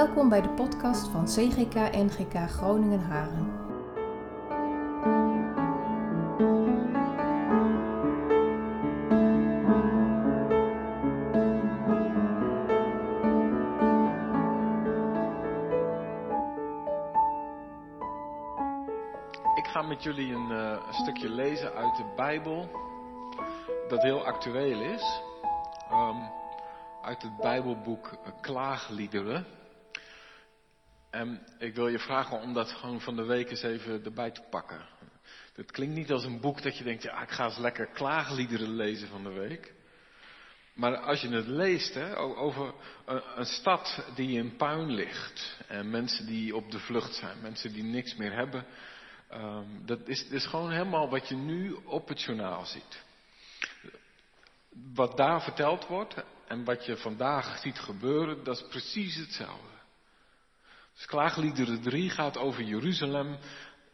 Welkom bij de podcast van CGK NGK Groningen Haren. Ik ga met jullie een, eh, een stukje lezen uit de Bijbel dat heel actueel is. Ehm, uit het Bijbelboek Klaagliederen. En ik wil je vragen om dat gewoon van de week eens even erbij te pakken. Het klinkt niet als een boek dat je denkt, ja, ik ga eens lekker klaagliederen lezen van de week. Maar als je het leest hè, over een, stad die in puin ligt. En mensen die op de vlucht zijn. Mensen die niks meer hebben. Ehm, dat, is, is gewoon helemaal wat je nu op het journaal ziet. Wat daar verteld wordt en wat je vandaag ziet gebeuren, dat is precies hetzelfde. Dus Klaagliederen 3 gaat over Jeruzalem.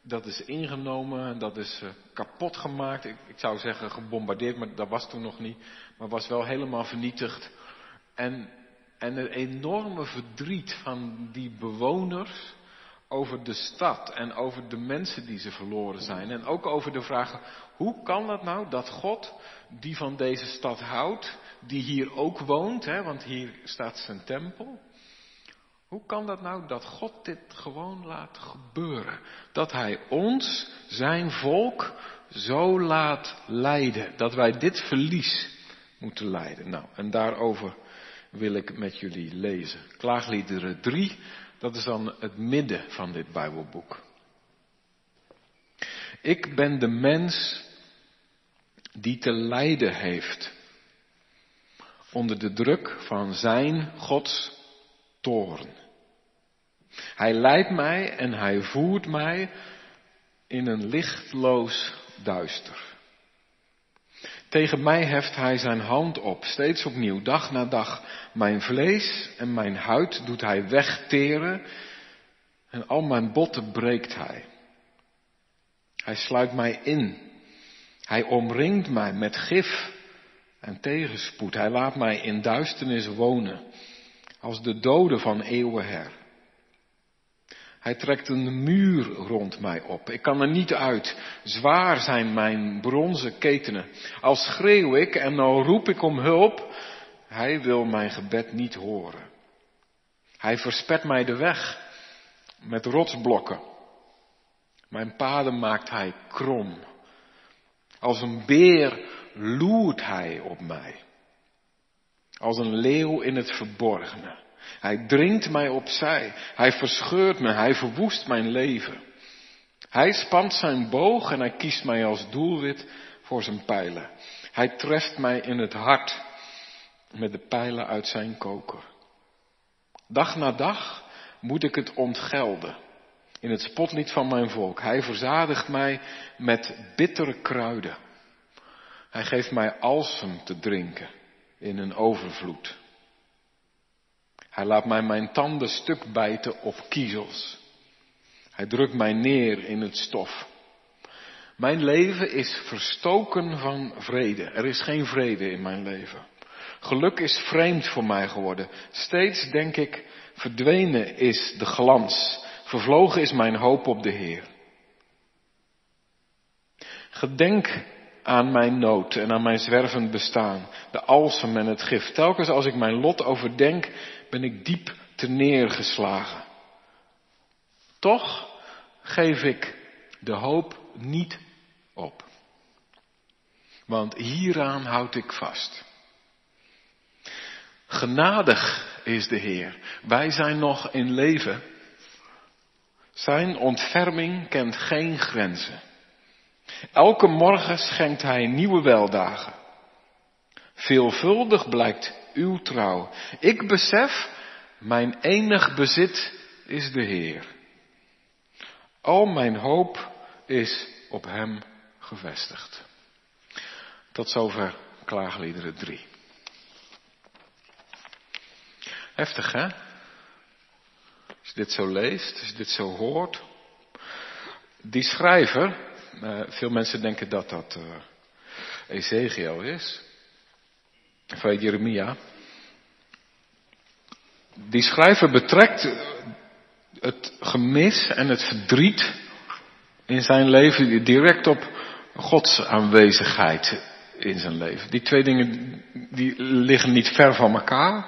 Dat is ingenomen, dat is eh, kapot gemaakt. Ik, ik zou zeggen gebombardeerd, maar dat was toen nog niet. Maar was wel helemaal vernietigd. En, en het enorme verdriet van die bewoners over de stad en over de mensen die ze verloren zijn. En ook over de vraag, hoe kan het nou dat God, die van deze stad houdt, die hier ook woont, hè, want hier staat zijn tempel. Hoe kan dat nou dat God dit gewoon laat gebeuren? Dat Hij ons, zijn volk, zo laat lijden. Dat wij dit verlies moeten lijden. Nou, en daarover wil ik met jullie lezen. Klaagliederen 3, dat is dan het midden van dit Bijbelboek. Ik ben de mens die te lijden heeft onder de druk van zijn Gods Hij leidt mij en hij voert mij in een lichtloos duister. Tegen mij heft hij zijn hand op, steeds opnieuw, dag na dag. Mijn vlees en mijn huid doet hij wegteren en al mijn botten breekt hij. Hij sluit mij in. Hij omringt mij met gif en tegenspoed. Hij laat mij in duisternis wonen, als de doden van eeuwen her. Hij trekt een muur rond mij op. Ik kan er niet uit. Zwaar zijn mijn bronzen ketenen. Al schreeuw ik en al roep ik om hulp, hij wil mijn gebed niet horen. Hij verspet mij de weg met rotsblokken. Mijn paden maakt hij krom. Als een beer loert hij op mij. Als een leeuw in het verborgene. Hij dringt mij opzij. Hij verscheurt me. Hij verwoest mijn leven. Hij spant zijn boog en hij kiest mij als doelwit voor zijn pijlen. Hij treft mij in het hart met de pijlen uit zijn koker. Dag na dag moet ik het ontgelden in het spotlied van mijn volk. Hij verzadigt mij met bittere kruiden. Hij geeft mij alsem te drinken in een overvloed. Hij laat mij mijn tanden stuk bijten op kiezels. Hij drukt mij neer in het stof. Mijn leven is verstoken van vrede. Er is geen vrede in mijn leven. Geluk is vreemd voor mij geworden. Steeds denk ik, verdwenen is de glans. Vervlogen is mijn hoop op de Heer. Gedenk aan mijn nood en aan mijn zwervend bestaan, de alsem en het gif. Telkens als ik mijn lot overdenk, ben ik diep te neergeslagen. Toch geef ik de hoop niet op. Want hieraan houd ik vast. Genadig is de Heer. Wij zijn nog in leven. Zijn ontferming kent geen grenzen. Elke morgen schenkt Hij nieuwe weldagen. Veelvuldig blijkt uw trouw. Ik besef, mijn enig bezit is de Heer. Al mijn hoop is op Hem gevestigd. Tot zover klaagliederen 3. Heftig hè? Als je dit zo leest, als je dit zo hoort. Die schrijver, uh, veel mensen denken dat dat uh, Ezekiel is. Van Jeremia. Die schrijver betrekt het gemis en het verdriet in zijn leven direct op Gods aanwezigheid in zijn leven. Die twee dingen die liggen niet ver van elkaar.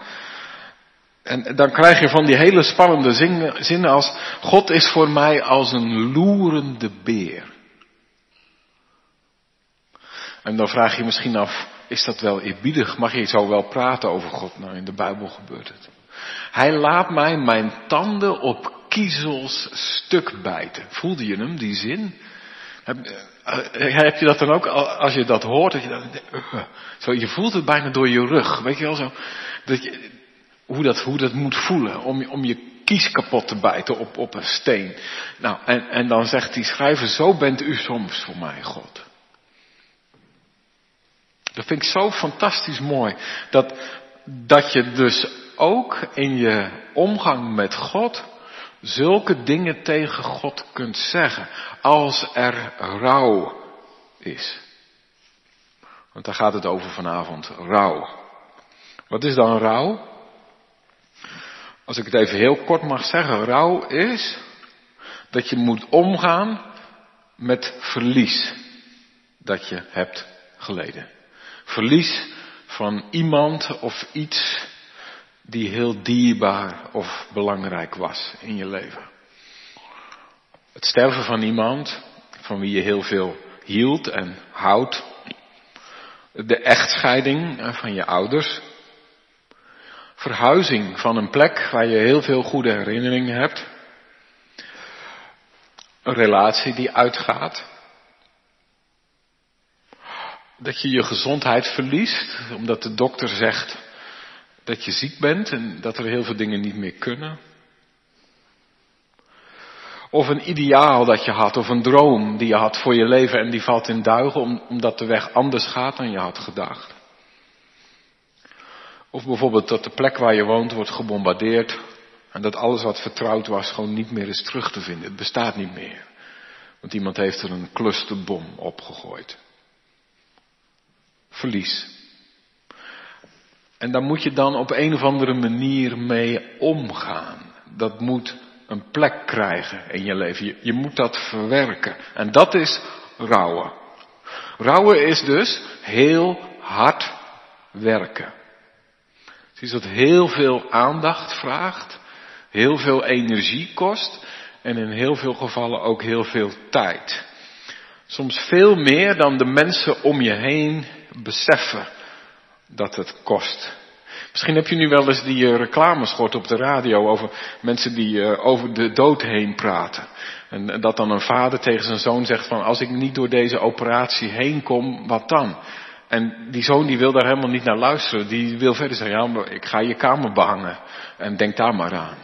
En dan krijg je van die hele spannende zinnen als God is voor mij als een loerende beer. En dan vraag je misschien af, is dat wel eerbiedig? Mag je zo wel praten over God? Nou, in de Bijbel gebeurt het. Hij laat mij mijn tanden op kiezels stuk bijten. Voelde je hem, die zin? Heb, eh, heb je dat dan ook, als je dat hoort, dat je, dan, uh, zo, je voelt het bijna door je rug, weet je wel zo, dat je, hoe, dat, hoe dat moet voelen, om, om je kies kapot te bijten op, op een steen. Nou, en, en dan zegt die schrijver, zo bent u soms voor mij, God. Dat vind ik zo fantastisch mooi, dat, dat je dus ook in je omgang met God zulke dingen tegen God kunt zeggen als er rouw is. Want daar gaat het over vanavond, rouw. Wat is dan rouw? Als ik het even heel kort mag zeggen, rouw is dat je moet omgaan met verlies dat je hebt geleden. Verlies van iemand of iets die heel dierbaar of belangrijk was in je leven. Het sterven van iemand van wie je heel veel hield en houdt. De echtscheiding van je ouders. Verhuizing van een plek waar je heel veel goede herinneringen hebt. Een relatie die uitgaat. Dat je je gezondheid verliest, omdat de dokter zegt dat je ziek bent en dat er heel veel dingen niet meer kunnen. Of een ideaal dat je had, of een droom die je had voor je leven en die valt in duigen omdat de weg anders gaat dan je had gedacht. Of bijvoorbeeld dat de plek waar je woont wordt gebombardeerd en dat alles wat vertrouwd was gewoon niet meer is terug te vinden. Het bestaat niet meer. Want iemand heeft er een clusterbom opgegooid. Verlies. En daar moet je dan op een of andere manier mee omgaan. Dat moet een plek krijgen in je leven. Je, je moet dat verwerken. En dat is rouwen. Rouwen is dus heel hard werken. Het is dat heel veel aandacht vraagt, heel veel energie kost en in heel veel gevallen ook heel veel tijd. Soms veel meer dan de mensen om je heen beseffen dat het kost. Misschien heb je nu wel eens die uh, reclames gehoord op de radio over mensen die uh, over de dood heen praten. En dat dan een vader tegen zijn zoon zegt van als ik niet door deze operatie heen kom, wat dan? En die zoon die wil daar helemaal niet naar luisteren. Die wil verder zeggen, ja, ik ga je kamer behangen. En denk daar maar aan.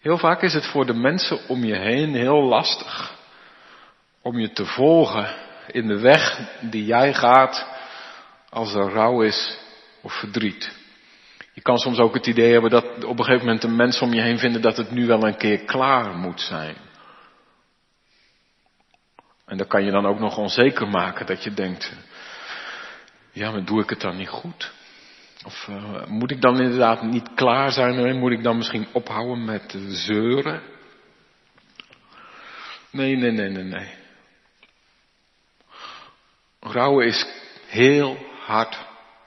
Heel vaak is het voor de mensen om je heen heel lastig om je te volgen in de weg die jij gaat als er rouw is of verdriet. Je kan soms ook het idee hebben dat op een gegeven moment de mensen om je heen vinden dat het nu wel een keer klaar moet zijn. En dat kan je dan ook nog onzeker maken dat je denkt, ja, maar doe ik het dan niet goed? Of uh, moet ik dan inderdaad niet klaar zijn? Moet ik dan misschien ophouden met zeuren? Nee, nee, nee, nee, nee. Rouwen is heel hard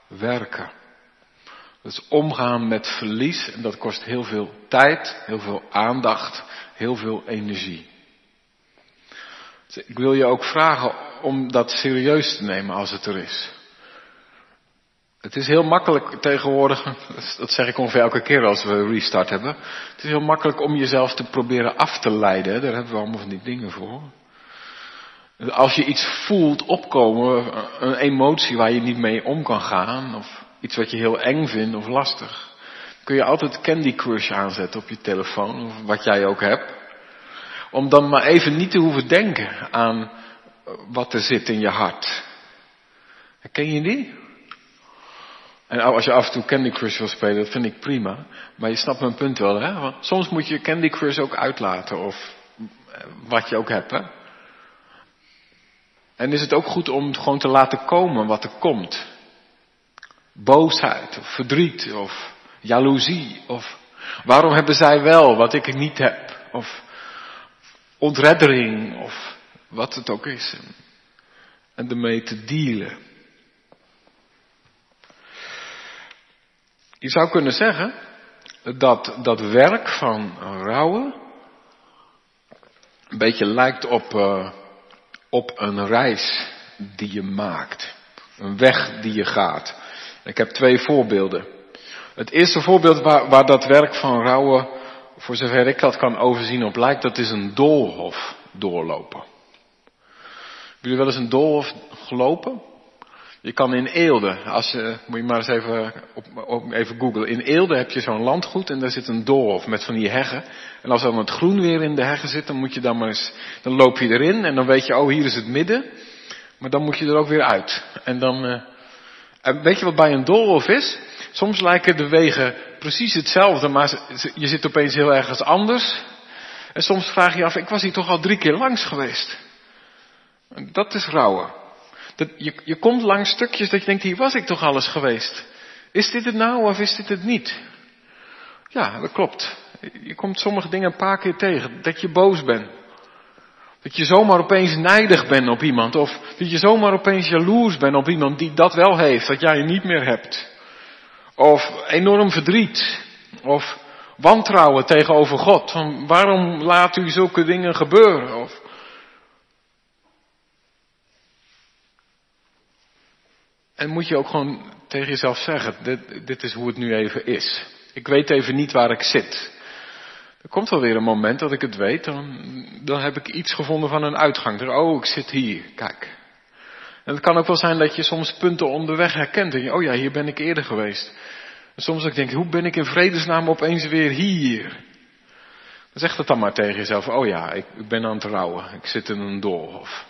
werken. Dat is omgaan met verlies en dat kost heel veel tijd, heel veel aandacht, heel veel energie. Ik wil je ook vragen om dat serieus te nemen als het er is. Het is heel makkelijk tegenwoordig, dat zeg ik ongeveer elke keer als we restart hebben. Het is heel makkelijk om jezelf te proberen af te leiden. Daar hebben we allemaal van die dingen voor. Als je iets voelt opkomen, een emotie waar je niet mee om kan gaan, of iets wat je heel eng vindt of lastig, kun je altijd Candy Crush aanzetten op je telefoon, of wat jij ook hebt. Om dan maar even niet te hoeven denken aan wat er zit in je hart. Ken je die? En als je af en toe Candy Crush wil spelen, dat vind ik prima. Maar je snapt mijn punt wel, hè? Want soms moet je Candy Crush ook uitlaten, of wat je ook hebt, hè? En is het ook goed om gewoon te laten komen wat er komt. Boosheid of verdriet of jaloezie of waarom hebben zij wel wat ik niet heb of ontreddering of wat het ook is. En ermee te dealen. Je zou kunnen zeggen dat dat werk van rouwen een beetje lijkt op, uh, op een reis die je maakt. Een weg die je gaat. Ik heb twee voorbeelden. Het eerste voorbeeld waar, dat werk van rouwen, voor zover ik dat kan overzien op lijkt, dat is een doolhof doorlopen. Hebben jullie wel eens een doolhof gelopen? Je kan in Eelde, als je, moet je maar eens even, op, even googlen. In Eelde heb je zo'n landgoed en daar zit een doolhof met van die heggen. En als dan het groen weer in de heggen zit, dan moet je dan maar eens, dan loop je erin en dan weet je, oh hier is het midden. Maar dan moet je er ook weer uit. En dan, en weet je wat bij een doolhof is? Soms lijken de wegen precies hetzelfde, maar je zit opeens heel ergens anders. En soms vraag je af, ik was hier toch al drie keer langs geweest. Dat is rouwen. Dat, je, je komt langs stukjes dat je denkt, hier was ik toch alles geweest. Is dit het nou of is dit het niet? Ja, dat klopt. Je komt sommige dingen een paar keer tegen. Dat je boos bent. Dat je zomaar opeens nijdig bent op iemand. Of dat je zomaar opeens jaloers bent op iemand die dat wel heeft, dat jij niet meer hebt. Of enorm verdriet. Of wantrouwen tegenover God. Van waarom laat u zulke dingen gebeuren? Of En moet je ook gewoon tegen jezelf zeggen, dit, dit is hoe het nu even is. Ik weet even niet waar ik zit. Er komt wel weer een moment dat ik het weet, dan, dan heb ik iets gevonden van een uitgang. Oh, ik zit hier, kijk. En het kan ook wel zijn dat je soms punten onderweg herkent. En je, oh ja, hier ben ik eerder geweest. En soms ook denk je, hoe ben ik in vredesnaam opeens weer hier? Dan zeg dat dan maar tegen jezelf. Oh ja, ik, ik ben aan het rouwen. Ik zit in een doolhof.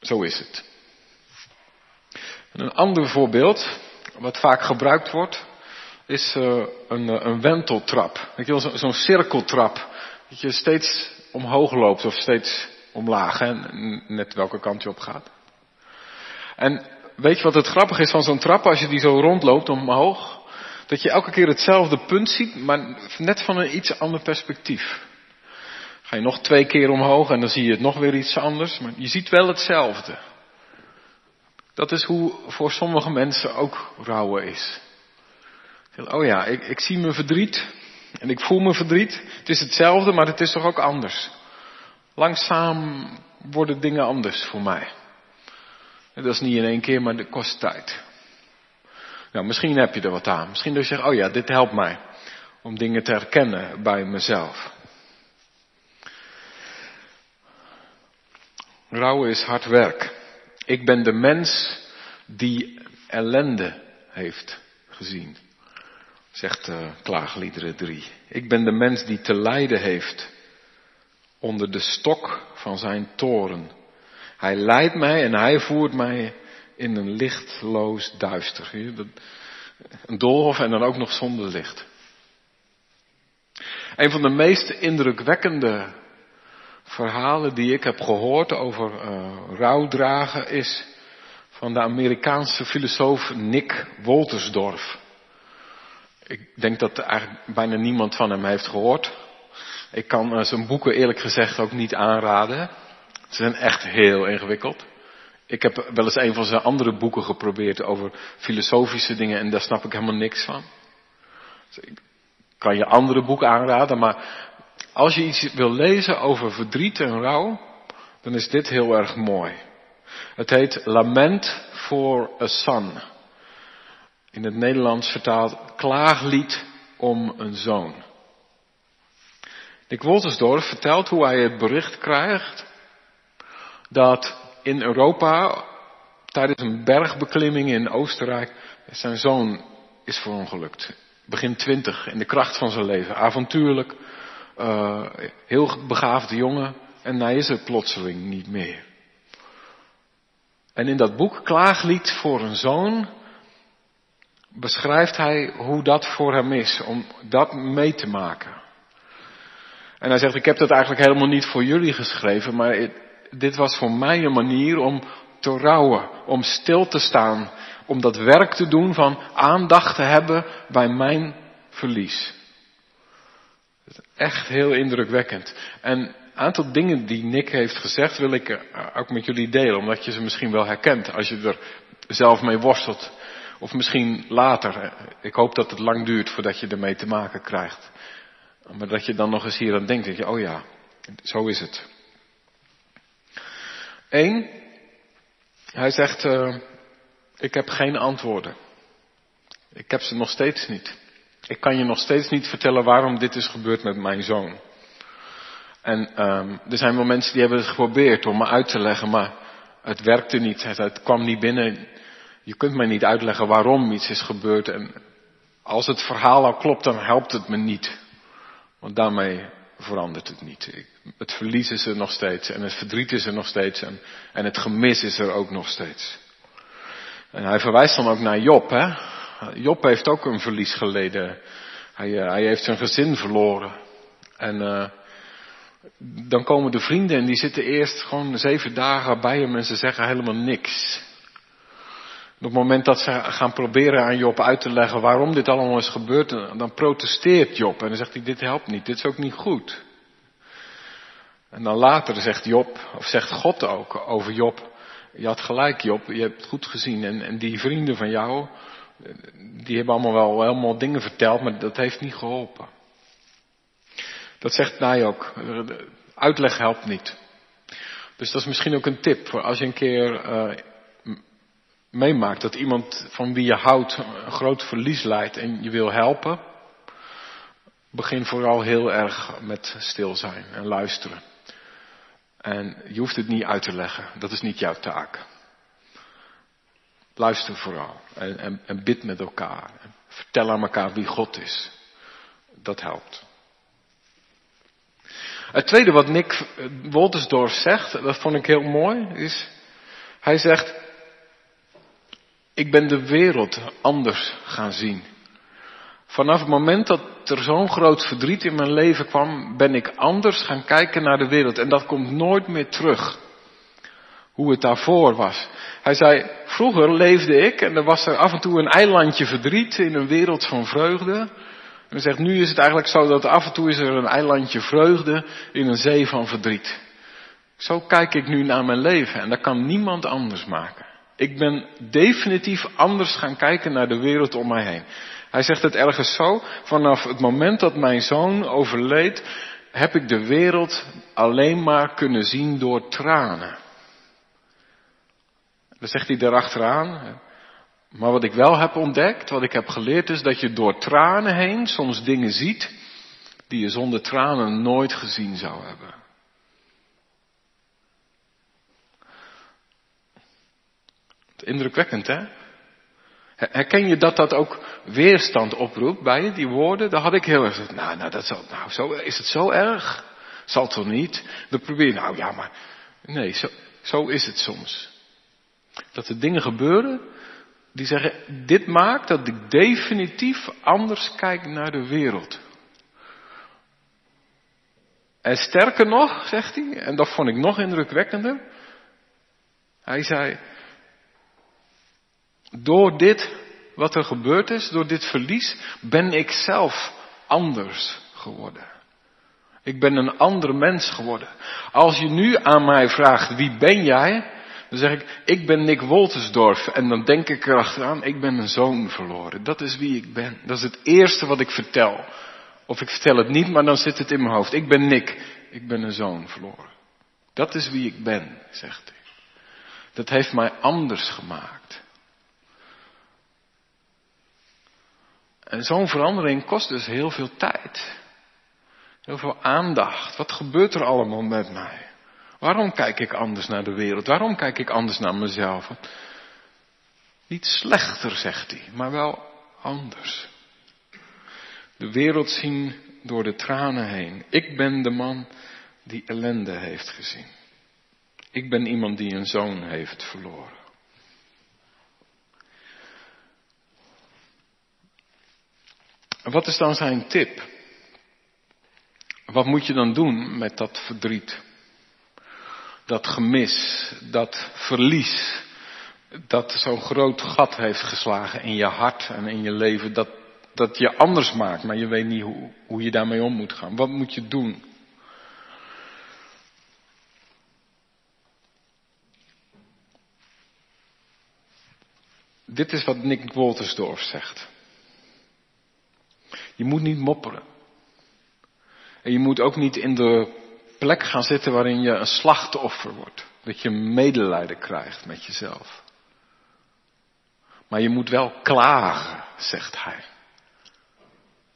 Zo is het. Een ander voorbeeld, wat vaak gebruikt wordt, is uh, een, eh, een wenteltrap. Zo'n cirkeltrap. Dat je steeds omhoog loopt of steeds omlaag, hè? net welke kant je op gaat. En weet je wat het grappig is van zo'n trap als je die zo rondloopt omhoog? Dat je elke keer hetzelfde punt ziet, maar net van een iets ander perspectief. Ga je nog twee keer omhoog en dan zie je het nog weer iets anders, maar je ziet wel hetzelfde. Dat is hoe voor sommige mensen ook rouwen is. Oh ja, ik, ik zie mijn verdriet en ik voel mijn verdriet. Het is hetzelfde, maar het is toch ook anders. Langzaam worden dingen anders voor mij. Dat is niet in één keer, maar dat kost tijd. Nou, misschien heb je er wat aan. Misschien dat je zegt, oh ja, dit helpt mij. Om dingen te herkennen bij mezelf. Rouwen is hard werk. Ik ben de mens die ellende heeft gezien, zegt uh, Klaagliederen 3. Ik ben de mens die te lijden heeft onder de stok van zijn toren. Hij leidt mij en hij voert mij in een lichtloos duister. Een doolhof en dan ook nog zonder licht. Een van de meest indrukwekkende verhalen die ik heb gehoord over uh, rouwdragen is van de Amerikaanse filosoof Nick Woltersdorf. Ik denk dat eigenlijk bijna niemand van hem heeft gehoord. Ik kan uh, zijn boeken eerlijk gezegd ook niet aanraden. Ze zijn echt heel ingewikkeld. Ik heb wel eens een van zijn andere boeken geprobeerd over filosofische dingen en daar snap ik helemaal niks van. Dus ik kan je andere boeken aanraden, maar als je iets wil lezen over verdriet en rouw, dan is dit heel erg mooi. Het heet Lament for a Son. In het Nederlands vertaald Klaaglied om een zoon. Dick Woltersdorf vertelt hoe hij het bericht krijgt dat in Europa tijdens een bergbeklimming in Oostenrijk zijn zoon is verongelukt. Begin twintig, in de kracht van zijn leven. Avontuurlijk, uh, heel begaafde jongen en hij is er plotseling niet meer. En in dat boek Klaaglied voor een zoon beschrijft hij hoe dat voor hem is, om dat mee te maken. En hij zegt, ik heb dat eigenlijk helemaal niet voor jullie geschreven, maar dit was voor mij een manier om te rouwen, om stil te staan, om dat werk te doen van aandacht te hebben bij mijn verlies. Echt heel indrukwekkend. En een aantal dingen die Nick heeft gezegd wil ik eh, ook met jullie delen, omdat je ze misschien wel herkent als je er zelf mee worstelt. Of misschien later. Ik hoop dat het lang duurt voordat je ermee te maken krijgt. Maar dat je dan nog eens hier aan denkt. Dat je, oh ja, zo is het. Eén, hij zegt, uh, ik heb geen antwoorden. Ik heb ze nog steeds niet. Ik kan je nog steeds niet vertellen waarom dit is gebeurd met mijn zoon. En um, er zijn wel mensen die hebben het geprobeerd om me uit te leggen, maar het werkte niet. Het, het kwam niet binnen. Je kunt mij niet uitleggen waarom iets is gebeurd. En als het verhaal al klopt, dan helpt het me niet. Want daarmee verandert het niet. Het verlies is er nog steeds en het verdriet is er nog steeds en, en het gemis is er ook nog steeds. En hij verwijst dan ook naar Job, hè. Job heeft ook een verlies geleden. Hij, eh, hij heeft zijn gezin verloren. En uh, dan komen de vrienden en die zitten eerst gewoon zeven dagen bij hem en ze zeggen helemaal niks. Op het moment dat ze gaan proberen aan Job uit te leggen waarom dit allemaal is gebeurd, dan protesteert Job en dan zegt hij, dit helpt niet, dit is ook niet goed. En dan later zegt Job, of zegt God ook over Job, je had gelijk Job, je hebt het goed gezien en, en die vrienden van jou, die hebben allemaal wel helemaal dingen verteld, maar dat heeft niet geholpen. Dat zegt hij ook. Uitleg helpt niet. Dus dat is misschien ook een tip voor als je een keer uh, meemaakt dat iemand van wie je houdt een groot verlies leidt en je wil helpen. Begin vooral heel erg met stil zijn en luisteren. En je hoeft het niet uit te leggen. Dat is niet jouw taak. Luister vooral en, en, en bid met elkaar. Vertel aan elkaar wie God is. Dat helpt. Het tweede wat Nick Woltersdorf zegt, dat vond ik heel mooi, is, hij zegt, ik ben de wereld anders gaan zien. Vanaf het moment dat er zo'n groot verdriet in mijn leven kwam, ben ik anders gaan kijken naar de wereld. En dat komt nooit meer terug. Hoe het daarvoor was. Hij zei, vroeger leefde ik en er was er af en toe een eilandje verdriet in een wereld van vreugde. En hij zegt, nu is het eigenlijk zo dat af en toe is er een eilandje vreugde in een zee van verdriet. Zo kijk ik nu naar mijn leven en dat kan niemand anders maken. Ik ben definitief anders gaan kijken naar de wereld om mij heen. Hij zegt het ergens zo, vanaf het moment dat mijn zoon overleed, heb ik de wereld alleen maar kunnen zien door tranen. Dan zegt hij erachteraan, maar wat ik wel heb ontdekt, wat ik heb geleerd, is dat je door tranen heen soms dingen ziet die je zonder tranen nooit gezien zou hebben. Indrukwekkend, hè? Herken je dat dat ook weerstand oproept bij je, die woorden? Daar had ik heel erg gezegd, nou, nou, dat zal, nou zo, is het zo erg? Zal toch niet? Dan probeer je, nou ja, maar, nee, zo, zo is het soms. Dat er dingen gebeuren die zeggen, dit maakt dat ik definitief anders kijk naar de wereld. En sterker nog, zegt hij, en dat vond ik nog indrukwekkender. Hij zei, door dit wat er gebeurd is, door dit verlies, ben ik zelf anders geworden. Ik ben een ander mens geworden. Als je nu aan mij vraagt, wie ben jij? Dan zeg ik, ik ben Nick Woltersdorf. En dan denk ik erachteraan, ik ben een zoon verloren. Dat is wie ik ben. Dat is het eerste wat ik vertel. Of ik vertel het niet, maar dan zit het in mijn hoofd. Ik ben Nick. Ik ben een zoon verloren. Dat is wie ik ben, zegt hij. Dat heeft mij anders gemaakt. En zo'n verandering kost dus heel veel tijd. Heel veel aandacht. Wat gebeurt er allemaal met mij? Waarom kijk ik anders naar de wereld? Waarom kijk ik anders naar mezelf? Niet slechter, zegt hij, maar wel anders. De wereld zien door de tranen heen. Ik ben de man die ellende heeft gezien. Ik ben iemand die een zoon heeft verloren. Wat is dan zijn tip? Wat moet je dan doen met dat verdriet? Dat gemis, dat verlies, dat zo'n groot gat heeft geslagen in je hart en in je leven, dat, dat je anders maakt, maar je weet niet hoe, hoe je daarmee om moet gaan. Wat moet je doen? Dit is wat Nick Woltersdorf zegt. Je moet niet mopperen. En je moet ook niet in de plek gaan zitten waarin je een slachtoffer wordt. Dat je medelijden krijgt met jezelf. Maar je moet wel klagen, zegt hij.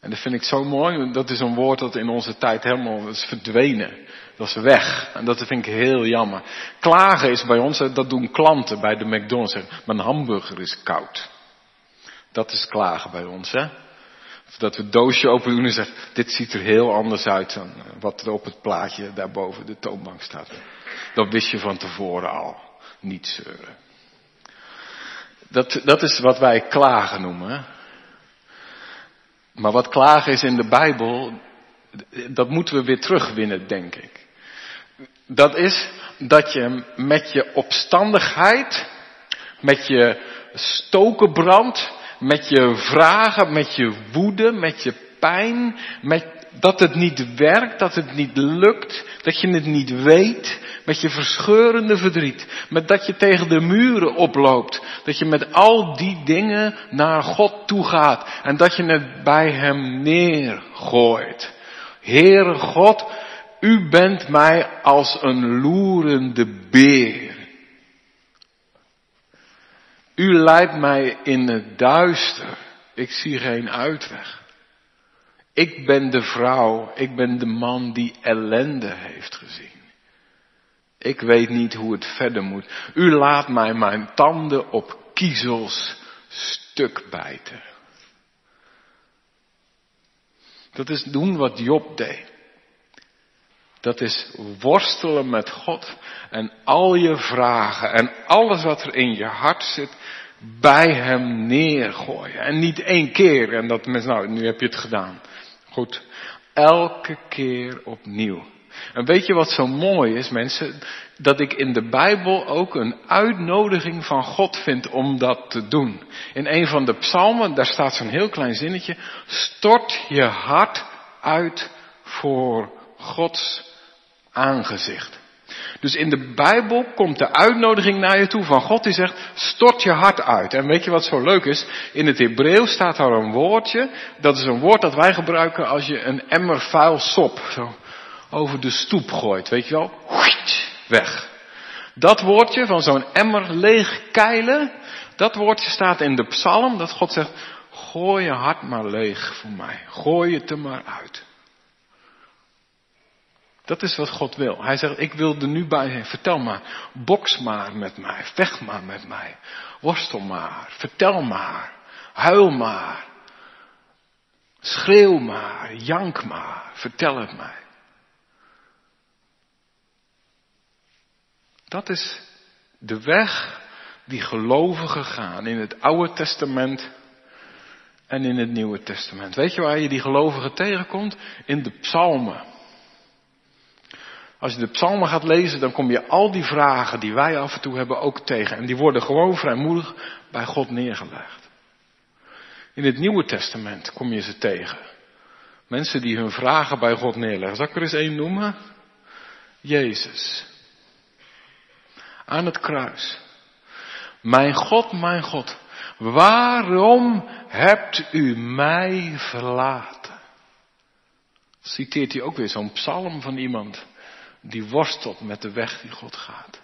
En dat vind ik zo mooi. Dat is een woord dat in onze tijd helemaal is verdwenen. Dat is weg. En dat vind ik heel jammer. Klagen is bij ons, dat doen klanten bij de McDonald's. Mijn hamburger is koud. Dat is klagen bij ons, hè. Dat we het doosje open doen en zeggen, dit ziet er heel anders uit dan eh, wat er op het plaatje daarboven de toonbank staat. Dat wist je van tevoren al. Niet zeuren. Dat, dat is wat wij klagen noemen. Maar wat klagen is in de Bijbel, dat moeten we weer terugwinnen, denk ik. Dat is dat je met je opstandigheid, met je stokenbrand, met je vragen, met je woede, met je pijn, met dat het niet werkt, dat het niet lukt, dat je het niet weet, met je verscheurende verdriet, met dat je tegen de muren oploopt, dat je met al die dingen naar God toe gaat en dat je het bij Hem neergooit. Heere God, U bent mij als een loerende beer. U leidt mij in het duister. Ik zie geen uitweg. Ik ben de vrouw, ik ben de man die ellende heeft gezien. Ik weet niet hoe het verder moet. U laat mij mijn tanden op kiezels stuk bijten. Dat is doen wat Job deed. Dat is worstelen met God en al je vragen en alles wat er in je hart zit bij hem neergooien. En niet één keer en dat mensen, nou, nu heb je het gedaan. Goed, elke keer opnieuw. En weet je wat zo mooi is, mensen? Dat ik in de Bijbel ook een uitnodiging van God vind om dat te doen. In een van de psalmen, daar staat zo'n heel klein zinnetje. Stort je hart uit voor Gods aangezicht. Dus in de Bijbel komt de uitnodiging naar je toe van God die zegt, stort je hart uit. En weet je wat zo leuk is? In het Hebreeuws staat daar een woordje, dat is een woord dat wij gebruiken als je een emmer vuil sop zo over de stoep gooit. Weet je wel? Weg. Dat woordje van zo'n emmer leeg keilen, dat woordje staat in de psalm dat God zegt, gooi je hart maar leeg voor mij. Gooi het er maar uit. Dat is wat God wil. Hij zegt, ik wil er nu bij zijn. Vertel maar. Boks maar met mij. Vecht maar met mij. Worstel maar. Vertel maar. Huil maar. Schreeuw maar. Jank maar. Vertel het mij. Dat is de weg die gelovigen gaan in het Oude Testament en in het Nieuwe Testament. Weet je waar je die gelovigen tegenkomt? In de psalmen. Als je de psalmen gaat lezen, dan kom je al die vragen die wij af en toe hebben ook tegen. En die worden gewoon vrijmoedig bij God neergelegd. In het Nieuwe Testament kom je ze tegen. Mensen die hun vragen bij God neerleggen. Zal ik er eens één noemen? Jezus. Aan het kruis. Mijn God, mijn God, waarom hebt u mij verlaten? Citeert hij ook weer zo'n psalm van iemand die worstelt met de weg die God gaat.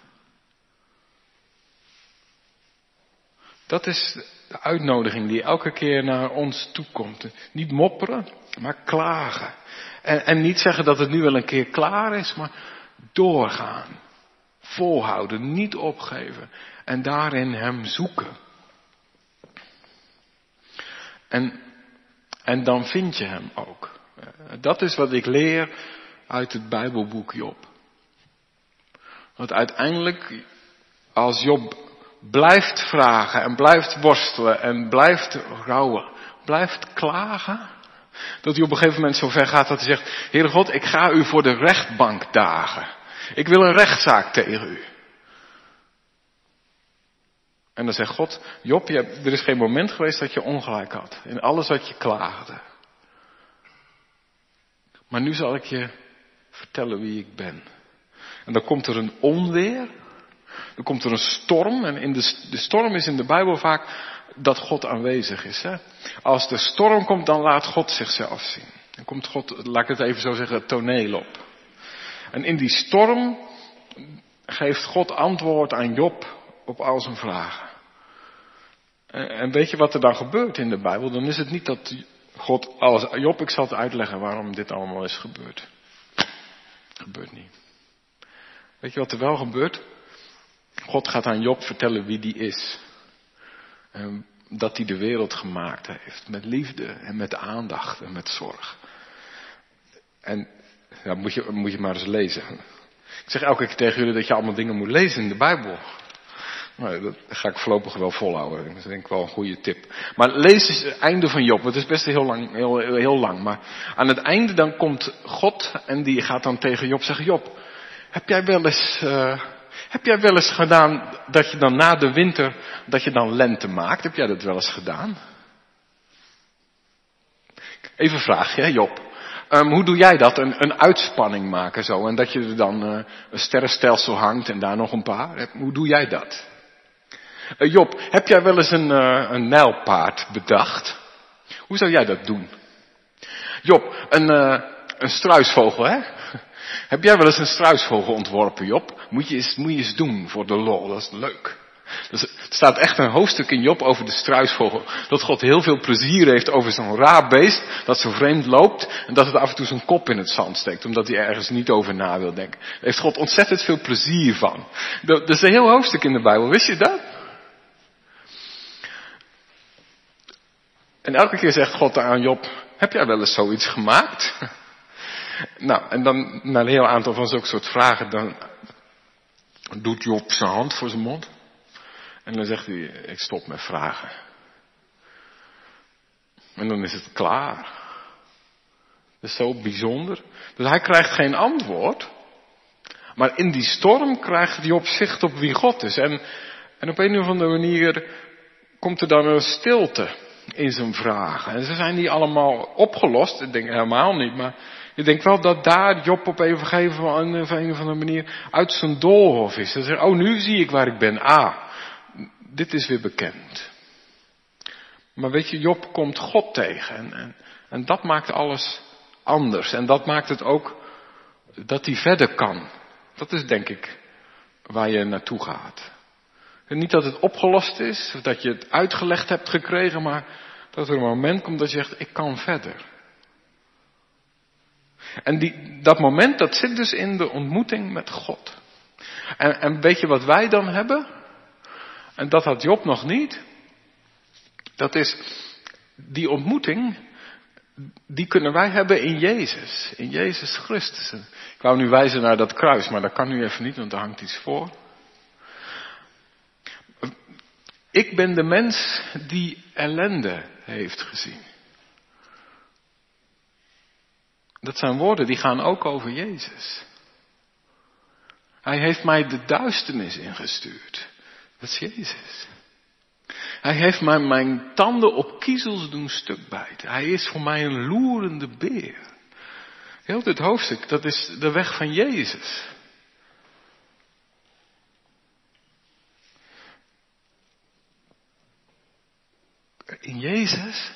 Dat is de uitnodiging die elke keer naar ons toekomt. Niet mopperen, maar klagen. En, en niet zeggen dat het nu wel een keer klaar is, maar doorgaan. Volhouden, niet opgeven. En daarin Hem zoeken. En, en dan vind je Hem ook. Dat is wat ik leer uit het Bijbelboek Job. Want uiteindelijk, als Job blijft vragen en blijft worstelen en blijft rouwen, blijft klagen, dat hij op een gegeven moment zo ver gaat dat hij zegt, Heere God, ik ga u voor de rechtbank dagen. Ik wil een rechtszaak tegen u. En dan zegt God, Job, je er is geen moment geweest dat je ongelijk had. In alles wat je klaagde. Maar nu zal ik je vertellen wie ik ben. En dan komt er een onweer. Dan komt er een storm. En in de, de storm is in de Bijbel vaak dat God aanwezig is. Hè? Als de storm komt, dan laat God zichzelf zien. Dan komt God, laat ik het even zo zeggen, het toneel op. En in die storm geeft God antwoord aan Job op al zijn vragen. En weet je wat er dan gebeurt in de Bijbel? Dan is het niet dat God alles. Job, ik zal het uitleggen waarom dit allemaal is gebeurd. Gebeurt niet. Weet je wat er wel gebeurt? God gaat aan Job vertellen wie die is. En dat hij de wereld gemaakt heeft. Met liefde en met aandacht en met zorg. En ja, moet, je, moet je maar eens lezen. Ik zeg elke keer tegen jullie dat je allemaal dingen moet lezen in de Bijbel. Nou, dat ga ik voorlopig wel volhouden. Dat is denk ik wel een goede tip. Maar lees eens het einde van Job. Het is best heel lang, heel, heel lang. Maar aan het einde dan komt God en die gaat dan tegen Job zeggen: Job, heb jij wel eens, uh, heb jij wel eens gedaan dat je dan na de winter, dat je dan lente maakt? Heb jij dat wel eens gedaan? Even een vraagje, Job. Um, hoe doe jij dat? Een, een, uitspanning maken zo. En dat je er dan uh, een sterrenstelsel hangt en daar nog een paar. Hoe doe jij dat? Uh, Job, heb jij wel eens een, uh, een nijlpaard bedacht? Hoe zou jij dat doen? Job, een, een struisvogel, hè? Heb jij wel eens een struisvogel ontworpen, Job? Moet je eens, moet je eens doen voor de lol, dat is leuk. Dus er staat echt een hoofdstuk in Job over de struisvogel. Dat God heel veel plezier heeft over zo'n raar beest. Dat zo vreemd loopt. En dat het af en toe zijn kop in het zand steekt. Omdat hij ergens niet over na wil denken. Daar heeft God ontzettend veel plezier van. Dat is een heel hoofdstuk in de Bijbel. Wist je dat? En elke keer zegt God aan Job. Heb jij wel eens zoiets gemaakt? Nou, en dan na een heel aantal van zulke soort vragen, dan doet Job zijn hand voor zijn mond. En dan zegt hij, ik stop met vragen. En dan is het klaar. Dat is zo bijzonder. Dus hij krijgt geen antwoord. Maar in die storm krijgt Job zicht op wie God is. En, en op een of andere manier komt er dan een stilte in zijn vragen. En ze zijn niet allemaal opgelost. Ik denk helemaal niet. Maar je denkt wel dat daar Job op een, gegeven, op een of andere manier uit zijn doolhof is. Hij zegt, oh nu zie ik waar ik ben. Ah, dit is weer bekend. Maar weet je, Job komt God tegen. En, en, en dat maakt alles anders. En dat maakt het ook dat hij verder kan. Dat is denk ik waar je naartoe gaat. Niet dat het opgelost is, of dat je het uitgelegd hebt gekregen, maar dat er een moment komt dat je zegt, ik kan verder. En die, dat moment, dat zit dus in de ontmoeting met God. En, en weet je wat wij dan hebben? En dat had Job nog niet. Dat is die ontmoeting, die kunnen wij hebben in Jezus, in Jezus Christus. Ik wou nu wijzen naar dat kruis, maar dat kan nu even niet, want daar hangt iets voor. Ik ben de mens die ellende heeft gezien. Dat zijn woorden die gaan ook over Jezus. Hij heeft mij de duisternis ingestuurd. Dat is Jezus. Hij heeft mij mijn tanden op kiezels doen stuk bijten. Hij is voor mij een loerende beer. Heel dit hoofdstuk, dat is de weg van Jezus. In Jezus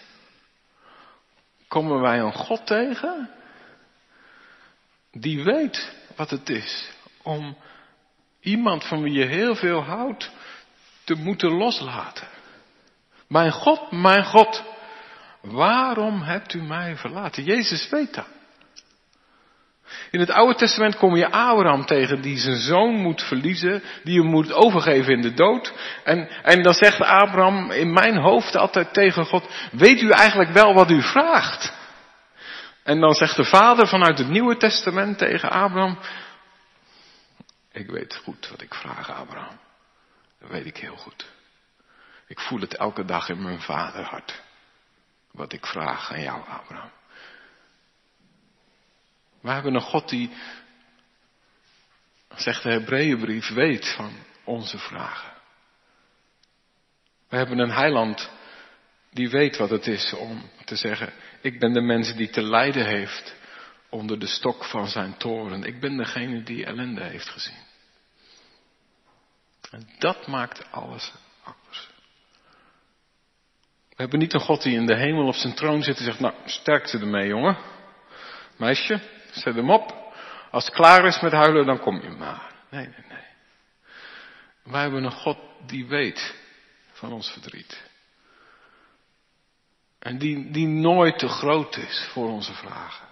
komen wij een God tegen die weet wat het is om iemand van wie je heel veel houdt te moeten loslaten. Mijn God, mijn God, waarom hebt u mij verlaten? Jezus weet dat. In het Oude Testament kom je Abraham tegen die zijn zoon moet verliezen, die hem moet overgeven in de dood. En, en dan zegt Abraham in mijn hoofd altijd tegen God, weet u eigenlijk wel wat u vraagt? En dan zegt de vader vanuit het Nieuwe Testament tegen Abraham, ik weet goed wat ik vraag Abraham. Dat weet ik heel goed. Ik voel het elke dag in mijn vaderhart. Wat ik vraag aan jou Abraham. We hebben een God die zegt de Hebreeënbrief, weet van onze vragen. We hebben een heiland die weet wat het is om te zeggen, ik ben de mens die te lijden heeft onder de stok van zijn toren. Ik ben degene die ellende heeft gezien. En dat maakt alles anders. We hebben niet een God die in de hemel op zijn troon zit en zegt, nou, sterkte ermee jongen. Meisje, zet hem op. Als het klaar is met huilen, dan kom je maar. Nee, nee, nee. Wij hebben een God die weet van ons verdriet. En die, die nooit te groot is voor onze vragen.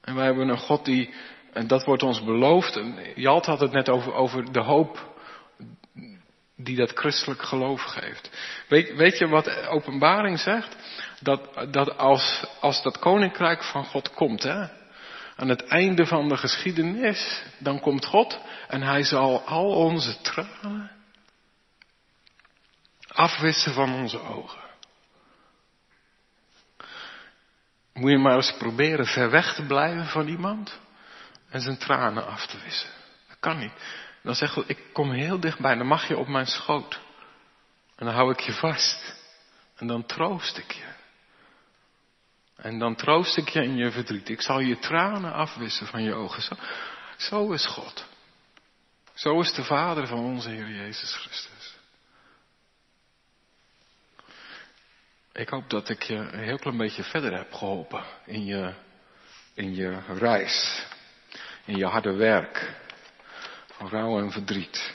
En wij hebben een God die, en dat wordt ons beloofd, en Jalt had het net over, over de hoop die dat christelijk geloof geeft. Weet, weet je wat openbaring zegt? Dat, dat als, als dat koninkrijk van God komt, hè, aan het einde van de geschiedenis, dan komt God en hij zal al onze tranen afwissen van onze ogen. Moet je maar eens proberen ver weg te blijven van iemand en zijn tranen af te wissen. Dat kan niet. Dan zegt God, ik kom heel dichtbij, dan mag je op mijn schoot. En dan hou ik je vast. En dan troost ik je. En dan troost ik je in je verdriet. Ik zal je tranen afwissen van je ogen. Zo, zo is God. Zo is de Vader van onze Heer Jezus Christus. Ik hoop dat ik je een heel klein beetje verder heb geholpen in je, in je reis, in je harde werk, van rouw en verdriet.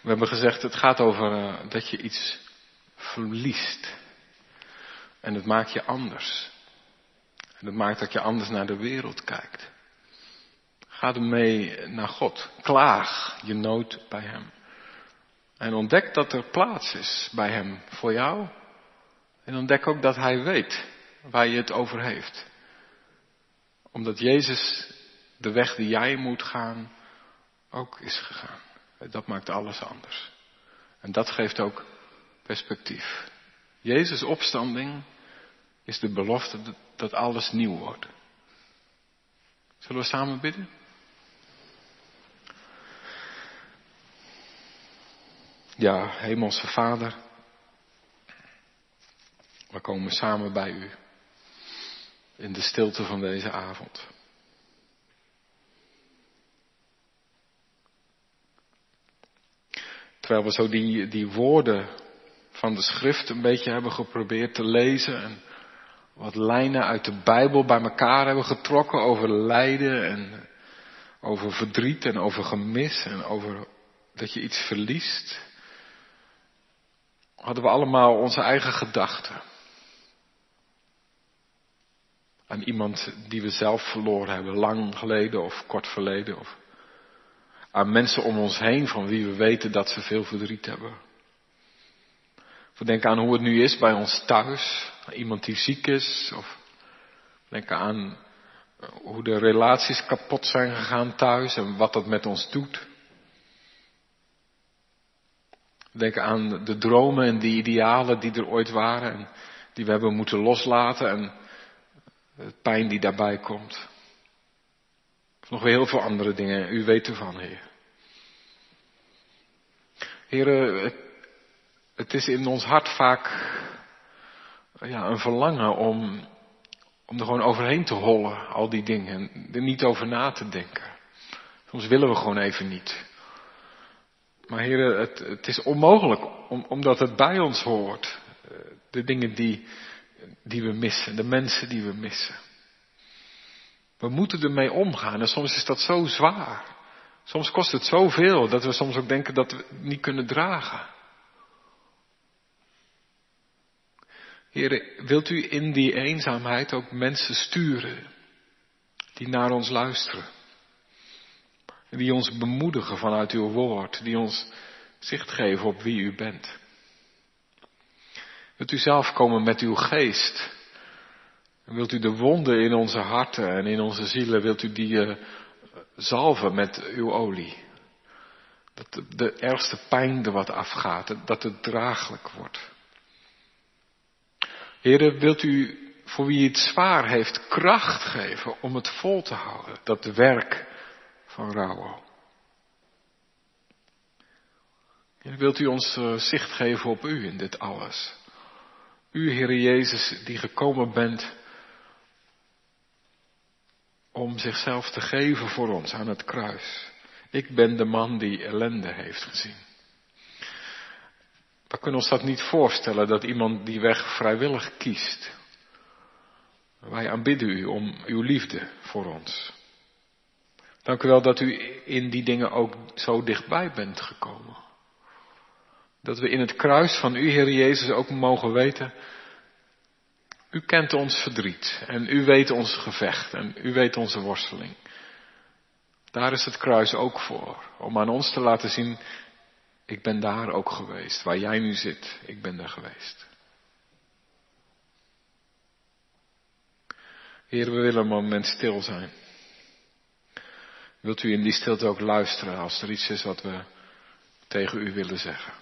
We hebben gezegd, het gaat over uh, dat je iets verliest. En het maakt je anders. En het maakt dat je anders naar de wereld kijkt. Ga ermee naar God. Klaag je nood bij Hem. En ontdek dat er plaats is bij Hem voor jou. En ontdek ook dat Hij weet waar je het over heeft. Omdat Jezus de weg die jij moet gaan ook is gegaan. Dat maakt alles anders. En dat geeft ook perspectief. Jezus' opstanding is de belofte dat alles nieuw wordt. Zullen we samen bidden? Ja, Hemelse Vader, we komen samen bij U in de stilte van deze avond. Terwijl we zo die, die woorden van de schrift een beetje hebben geprobeerd te lezen en wat lijnen uit de Bijbel bij elkaar hebben getrokken over lijden en over verdriet en over gemis en over dat je iets verliest, hadden we allemaal onze eigen gedachten. Aan iemand die we zelf verloren hebben, lang geleden of kort verleden. Of aan mensen om ons heen van wie we weten dat ze veel verdriet hebben. We denken aan hoe het nu is bij ons thuis. Iemand die ziek is. Of denken aan eh, hoe de relaties kapot zijn gegaan thuis en wat dat met ons doet. Denken aan de dromen en de idealen die er ooit waren en die we hebben moeten loslaten en de pijn die daarbij komt. Nog weer heel veel andere dingen. U weet ervan, Heer. Heren, het is in ons hart vaak ja, een verlangen om, om er gewoon overheen te hollen, al die dingen, en er niet over na te denken. Soms willen we gewoon even niet. Maar heren, het, het is onmogelijk, om, omdat het bij ons hoort. Eh, de dingen die, die we missen, de mensen die we missen. We moeten ermee omgaan en soms is dat zo zwaar. Soms kost het zoveel dat we soms ook denken dat we het niet kunnen dragen. Heer, wilt u in die eenzaamheid ook mensen sturen die naar ons luisteren? Die ons bemoedigen vanuit uw woord, die ons zicht geven op wie u bent. Wilt u zelf komen met uw geest? Wilt u de wonden in onze harten en in onze zielen, wilt u die uh, zalven met uw olie? Dat de, ergste pijn er wat afgaat, dat het draaglijk wordt. Heren, wilt u voor wie het zwaar heeft kracht geven om het vol te houden, dat werk van rouw. En wilt u ons eh, zicht geven op u in dit alles? U, Heere Jezus, die gekomen bent om zichzelf te geven voor ons aan het kruis. Ik ben de man die ellende heeft gezien. We kunnen ons dat niet voorstellen dat iemand die weg vrijwillig kiest. Wij aanbidden u om uw liefde voor ons. Dank u wel dat u in die dingen ook zo dichtbij bent gekomen. Dat we in het kruis van u, Heer Jezus, ook mogen weten, u kent ons verdriet en u weet ons gevecht en u weet onze worsteling. Daar is het kruis ook voor, om aan ons te laten zien, ik ben daar ook geweest, waar jij nu zit, ik ben daar geweest. Heer, we willen een moment stil zijn. Wilt u in die stilte ook luisteren als er iets is wat we tegen u willen zeggen?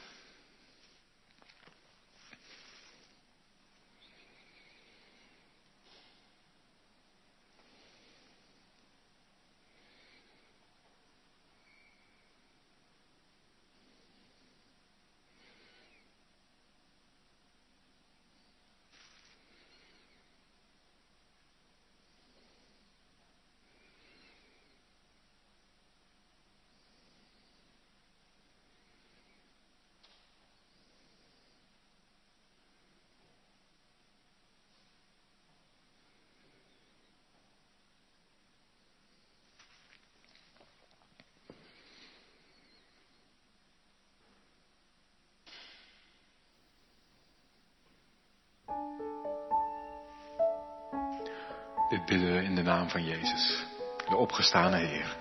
Bidden we in de naam van Jezus, de opgestane Heer.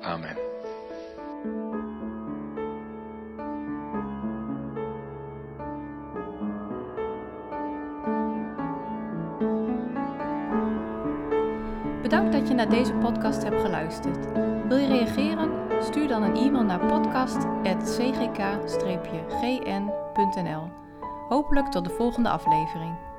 Amen. Bedankt dat je naar deze podcast hebt geluisterd. Wil je reageren? Stuur dan een e-mail naar podcast.cgk-gn.nl. Hopelijk tot de volgende aflevering.